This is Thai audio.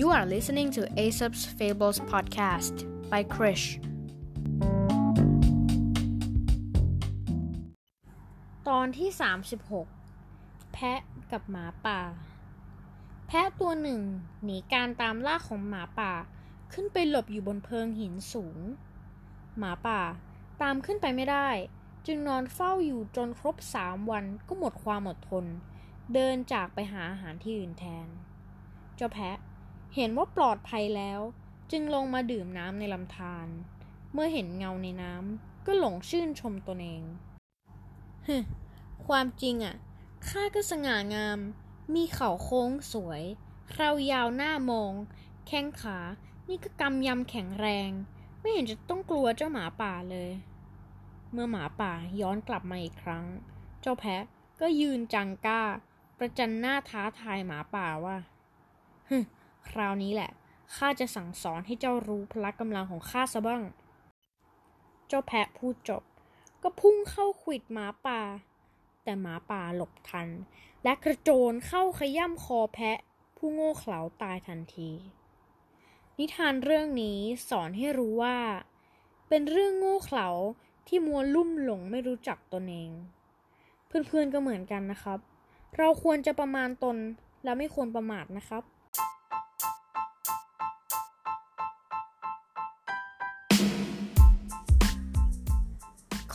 You are listening to Aesop's Fables podcast by Krish ตอนที่ 36 แพะกับหมาป่า แพะตัวหนึ่งหนีการตามล่าของหมาป่า ขึ้นไปหลบอยู่บนเพิงหินสูง หมาป่าตามขึ้นไปไม่ได้ จึงนอนเฝ้าอยู่จนครบสามวันก็หมดความอดทน เดินจากไปหาอาหารที่อื่นแทน เจ้าแพะ เห็นว่าปลอดภัยแล้ว จึงลงมาดื่มน้ำในลำธารเมื่อเห็นเงาในน้ำก็หลงชื่นชมตนเองฮึความจริงอะข้าก็สง่างาม มีเข่าโค้งสวย เรายาวหน้ามอง แข้งขา นี่ก็กำยำแข็งแรง ไม่เห็นจะต้องกลัวเจ้าหมาป่าเลย เมื่อหมาป่าย้อนกลับมาอีกครั้ง เจ้าแพะก็ยืนจังก้า ประจันหน้าท้าทายหมาป่าว่าฮึ คราวนี้แหละ ข้าจะสั่งสอนให้เจ้ารู้พละกำลังของข้าซะบ้าง เจ้าแพะพูดจบ ก็พุ่งเข้าขวิดหมาป่า แต่หมาป่าหลบทัน และกระโจนเข้าขย่ำคอแพะ ผู้โง่เขลาตายทันที นิทานเรื่องนี้สอนให้รู้ว่า เป็นเรื่องโง่เขลาที่มัวลุ่มหลงไม่รู้จักตนเอง เพื่อนๆก็เหมือนกันนะครับ เราควรจะประมาณตนและไม่ควรประมาทนะครับ